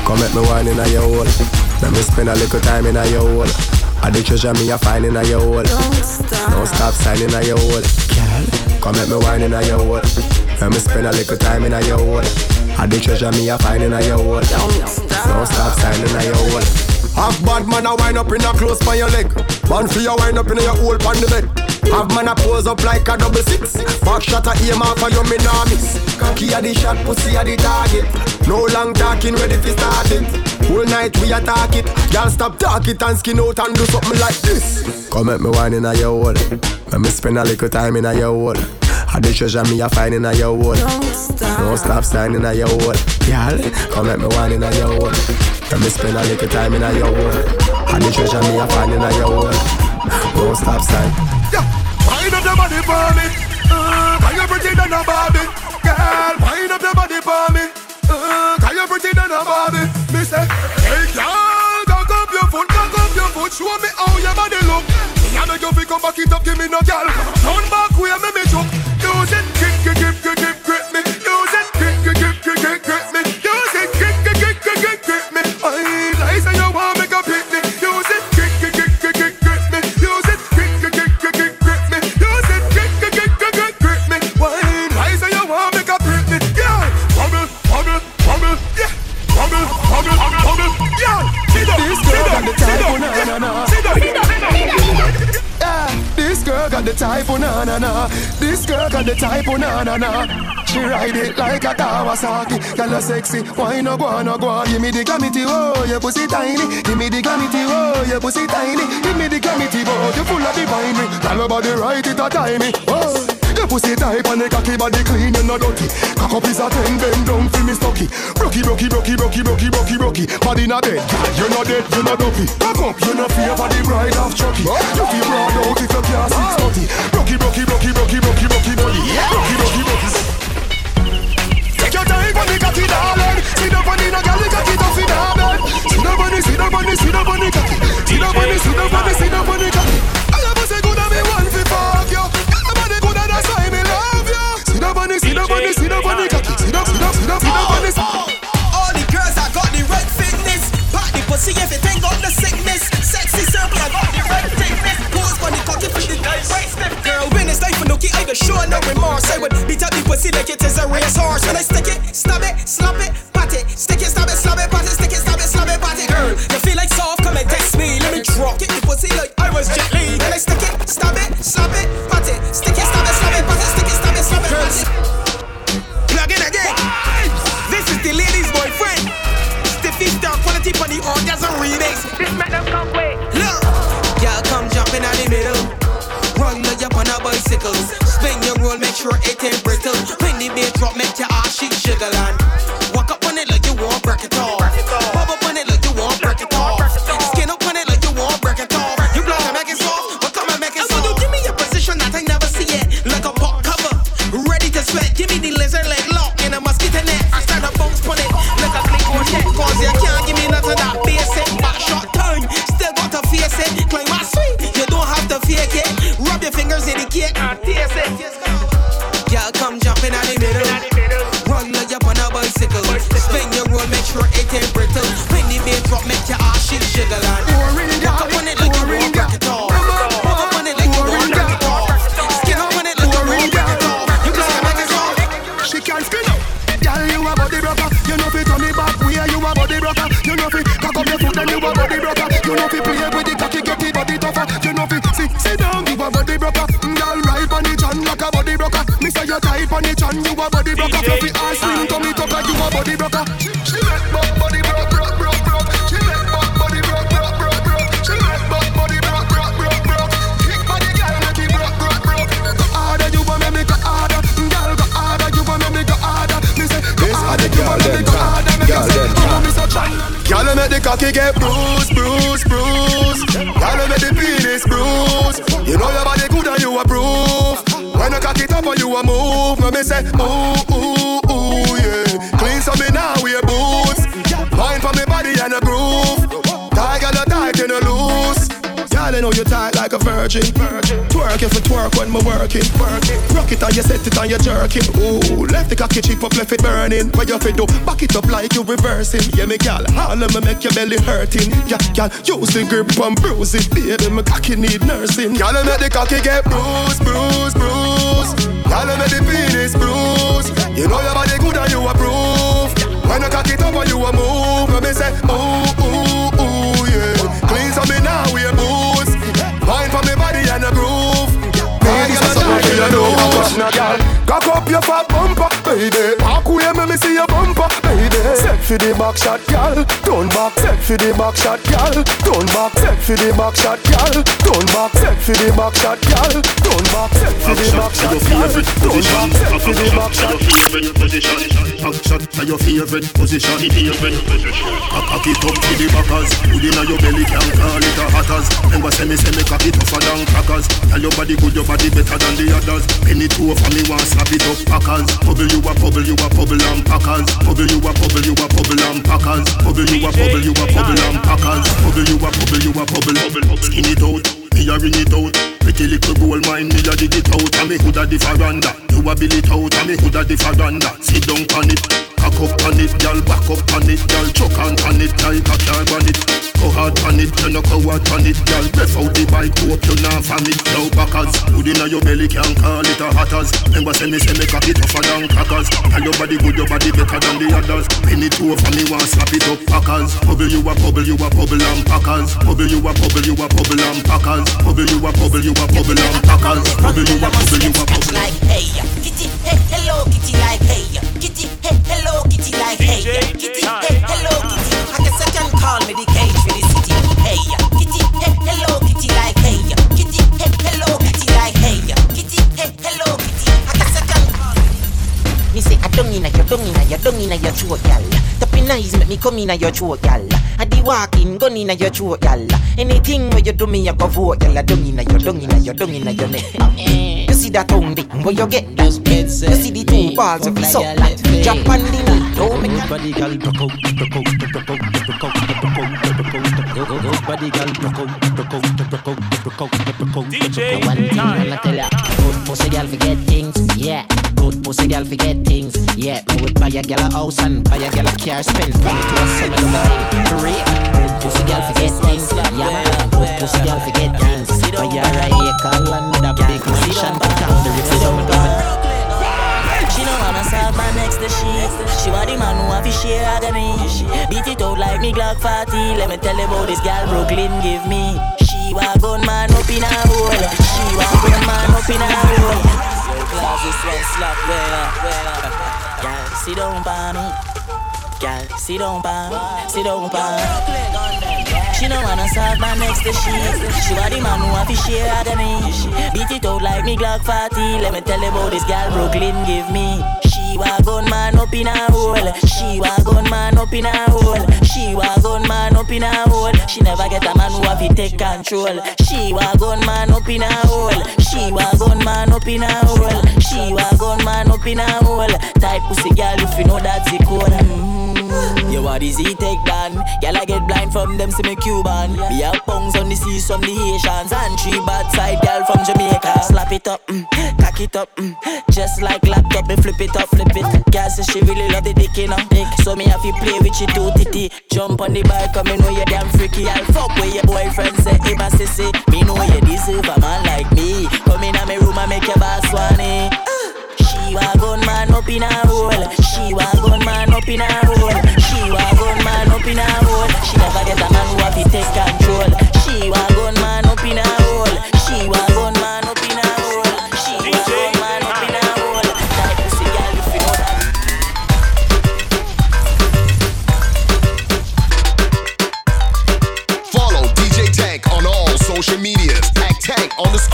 Come make me wine in a your hole Let me spend a little time in a your hole. I the treasure me a find in a your hole. Don't stop. Don't stop signing a your hole. Girl. Come make me wine in a your hole. Let me spend a little time in a your hole. I the treasure me a find in a your hole. Don't stop Don't stop signing a your hole. Have bad man a wind up in a close by your leg. Man for you wind up in your hole on the bed. Have man a pose up like a double six. Back shot a aim off for you me nah miss. Cocky a the shot, pussy a the target. No long talking, ready to start it. Whole night we attack it. Girl stop talking and skin out and do something like this. Come make me wine in a your hole Let me spend a little time in a your hole I the treasure me a find in a your hole Don't stop Don't stop signing a your hole Girl, come make me wine in a your hole Let me spend a little time in a your hole I the treasure me a find in a your hole Don't stop your body for me. Uh, Cause you're pretty than a Barbie. Girl, wind up your body for me. Uh, Cause you're pretty than a Barbie. Me say, hey girl, cock up your foot, cock up your foot. Show me how your body look. Me a beg you fi come back it up, give me no girl. Turn back way, me me choke. Use it, kick, kick, kick, kick, kick, grip the type, oh na na. This girl got the type, oh na na. She ride it like a Kawasaki. Girl, you sexy, why no go on, no go on. Give me the glamity, oh, your pussy tiny. Give me the glamity, oh, your pussy tiny. Give me the glamity, oh, you full of divine. Tell your body right, it a timey. Oh. Pussy tight and the cocky body clean, you no dirty. Cock up is a ten, bend down for me stocky. Brocky, brocky, brocky, brocky, brocky, brocky, brocky. Body na dead, girl, you no dead, you no dopey. Cock up, you no fear for the bride of Chucky. You feel broad out if you can't six thirty. Brocky, brocky, brocky, brocky, brocky, brocky, body. Brocky, brocky, brocky. Take your time on the cocky, darling. See the bunny, no girl, the cocky in her bed. See the bunny, see the bunny, see the bunny cocky. See the bunny, see the bunny, see the bunny cocky. Bunny, see the bunny, see the bunny cocky. See the, see the, see the bunny. All the girls I got the right fitness. Pop the pussy if you think got the sickness. Sexy circle I got the right thickness. Pose on the cocky for the right step. Girl, when it's life for nookie, I go show no remorse. I would beat up the pussy like it is a racehorse. When I stick it, stab it, slap it, pat party. Stick it, stab it, slap it, party. Stick it, stab it, slap it, party. Girl, you feel like soft? Come and test me. Let me drop it, the pussy like I was Jet Li. Then I stick it, stab it, slap it, party. You know fi sit sit down, you a body broker. Girl, ride on the chan like a body broker. Me say you tight on the chan, you a body broker. Fluffy ass swing, come it up like you a body broker. She make buck body broke, broke, broke, broke. She make buck body broke, broke, broke, broke. She make buck body broke, broke, broke, broke. Kick body, girl, make it broke, broke, broke. Go harder, you a make me go harder. Girl, go harder, you a make me go harder. Me say go harder, you a make me go harder. Make me say, oh, me so try. Girl, make the cocky get bruised, bruised, cock it up and you a move, me say ooh ooh ooh yeah. Clean so me now wear boots. Mind for me body and a groove. Tiger the tight you no loose. Girl, I know you tight like a virgin. Twerk if you twerk when me working. Rock it and you set it and you jerking. Ooh, left the cocky cheap up, left it burning. Where you fit do? Back it up like you reversing. Yeah, me gal, all of me make your belly hurting. Yeah, gal, use the grip and bruise it, baby. Me cocky need nursing. Gal, make the cocky get bruised, bruised, bruised. Gal, make the penis bruised. You know your body good and you approve. When you cock it up and you a move, me say ooh not girl. Cock up your fat bumper, baby. Walk away, me me see your. Set for the back shot, girl. Turn back, set for the back shot, girl. Turn back, set for the back shot, girl. Turn back, set for the back shot, girl. Turn back, set for the back shot, girl. Turn back, set for the back shot. Back shot to your favorite position. Cock it up to the backers. Put inna your belly, can't call it a hatters. Remember, say me, say me cock it tougher than crackers. Tell your body good, your body better than the others. Penny two for me, want slap it up, packers. Bubble you a bubble, you a bubble and packers. Bubble you a bubble, you a bubble and packers. Bubble you a bubble, you a bubble and packers. Bubble you a bubble, you a bubble. Skin it out, me a ring it out. Pretty little gold mine, me a dig it out. And me hood a the veranda. You a bill it out, and me hood a the veranda. Sit down on it. Cock up on it, girl, back up on it, girl, choke on it like a car on it. Go hard on it, you no go on it, girl. Breath out the bike, hope you not from it. Now backers, good inna your belly, can't call it a hatters. Remember say me say me cock it tougher than crackers. Tell your body good, your body better than the others. Penny two for me, want slap it up, packers. Bubble you a bubble, you a bubble and packers. Bubble you a bubble, you a bubble and packers. Bubble you a bubble, you a bubble and packers. Bubble you a bubble, you a bubble. like hey, kitty, hey, hello, kitty, like hey, kitty, hey, hello, kitty, like hey, kitty, hey, hello, kitty. I guess I can call me the cage for the come inna your throat, gal. I the walking gun inna your throat, gal. Anything where you do me, I go vote, gal. I don't inna your, don't inna your, don't inna your neck. You see that tongue dick where you get that? You see the two balls of the suck that? Jump on the knee, don't make Body gal broke out, broke out, broke out, Body gal broke out, broke out, broke out, broke out, broke out. DJ One thing I'ma tell ya, good pussy girl forget things, yeah. Good pussy girl forget things, yeah. Me would buy a girl a house and buy a girl a car, spend money to a summer my thing. For good pussy girl forget things, yeah man. Good pussy girl forget things. Buy her a acre with a big mansion, but down the river down the She know I'm a side next to she She want the man who have his share agony. Beat it out like me Glock 40. Let me tell you about this girl Brooklyn give me. She want gun man up in a hole. She want gun man up in a hole. Yo, class, this one slap, where, where, Girl, sit down by me. Girl, sit down by me. Sit down by me. She don't wanna serve my next to she. She want the man who have his share agony. Beat it out like me Glock 40. Let me tell you about this girl Brooklyn give me. She want gun man up in a hole. She want gun man up in a hole. She want gun man up in a hole. She never get a man who have to take control. She want gun man up in a hole. She want gun man up in a hole. She want gun man up in a hole. Tight pussy girl if you know that's the code. Mm. You what is he take down? Girl I get blind from them see me Cuban. We have pungs on the seas from the Haitians and three bad side girl from Jamaica. Slap it up, mm, cock it up, mm, just like laptop me flip it up, flip it. Girl say she really love the dick you know. Dick. So me have to play with you too titty. Jump on the bike, come me know you damn freaky. I'll fuck with your boyfriend say hey my sissy. Me know you deserve a man like me. Come in my room and make your boss. She gun man up in a hole. She want gun man up in a hole. She want gun man up in a hole. She never get a man who have to take control. She want gun man up in a hole. She want gun man up in a hole. She want gun man up in a hole. Tight pussy girl, if you know that. Follow DJ Tank on all social medias at tank underscore 246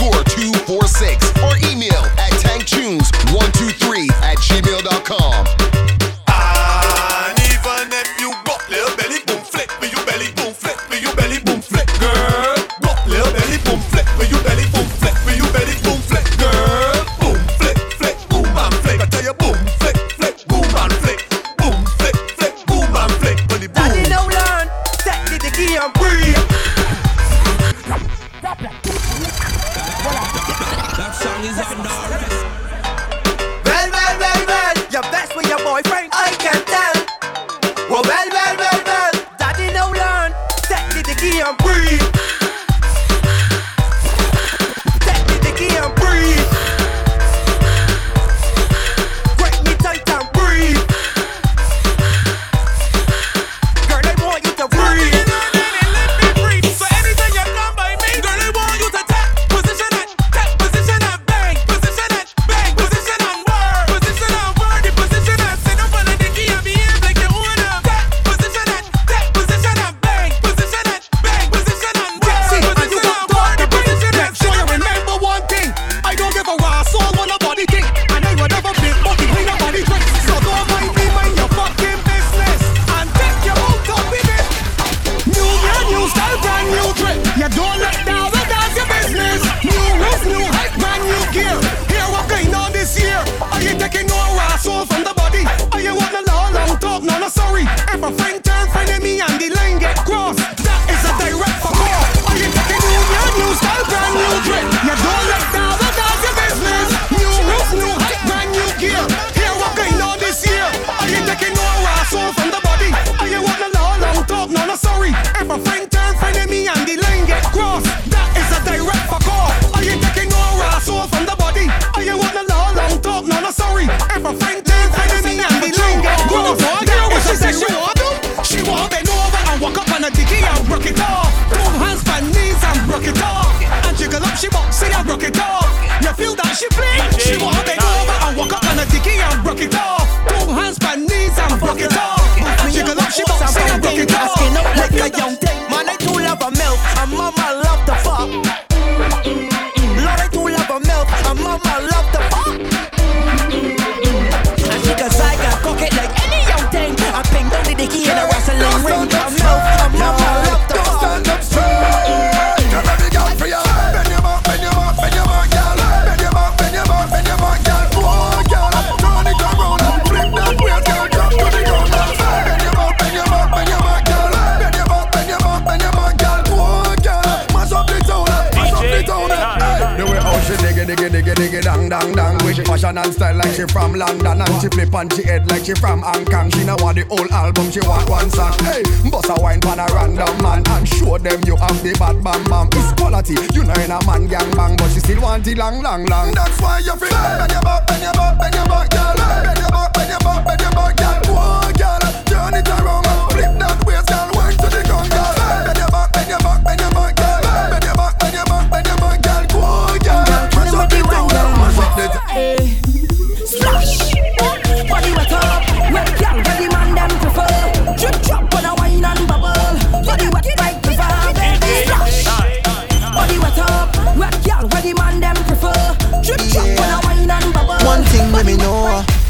like she from Hong Kong She know want the whole album, she want one song. Hey, bust a wine pan a random man And show them you have the bad bam bam It's quality, you know in a man gang bang But she still want it long long long. That's why you feel Bend your back, bend your back, bend your back, girl. Bend your back, bend your back, bend your back, girl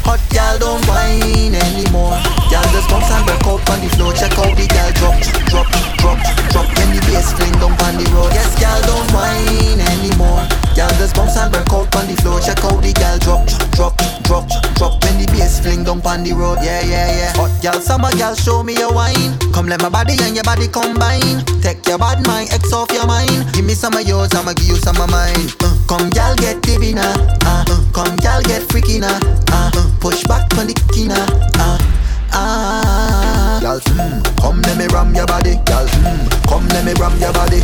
Hot gal don't whine anymore. Gal just bounce and break out on the floor. Check out the gal drop, drop, drop, drop. When the bass fling down on the road. Yes, gal don't whine anymore. Gal just bounce and break out on the floor. Check out the gal drop, drop, drop bass fling down on the road. Yeah, yeah, yeah. Hot girl, summer girl, show me your wine. Come let my body and your body combine. Take your bad mind, X off your mind. Give me some of yours, I'ma give you some of mine. Uh, come girl, get now. Uh, uh, come girl, get freaky now. Uh, uh, push back on the kina. Uh, ah. Girl, mm, come let me ram your body. Girl, mm, come let me ram your body.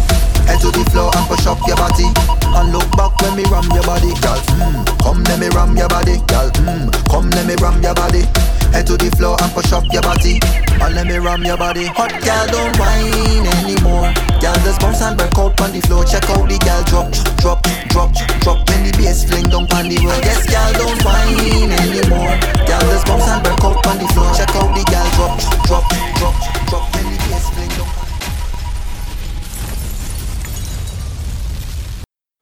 Head to the floor and push up your body. And look back when me ram your body. Girl, mm, come let me ram your body. Girl, mm, come let me ram your body. Head to the floor and push up your body. And let me ram your body. Hot girl, don't whine anymore. Girl, just bounce and break out on the floor. Check out the girl drop, drop, drop, drop. When the bass fling down on the road. Yes, girl, don't whine anymore. Girl, just bounce and break out on the floor. Check out the girl drop, drop, drop, drop. When the bass fling down.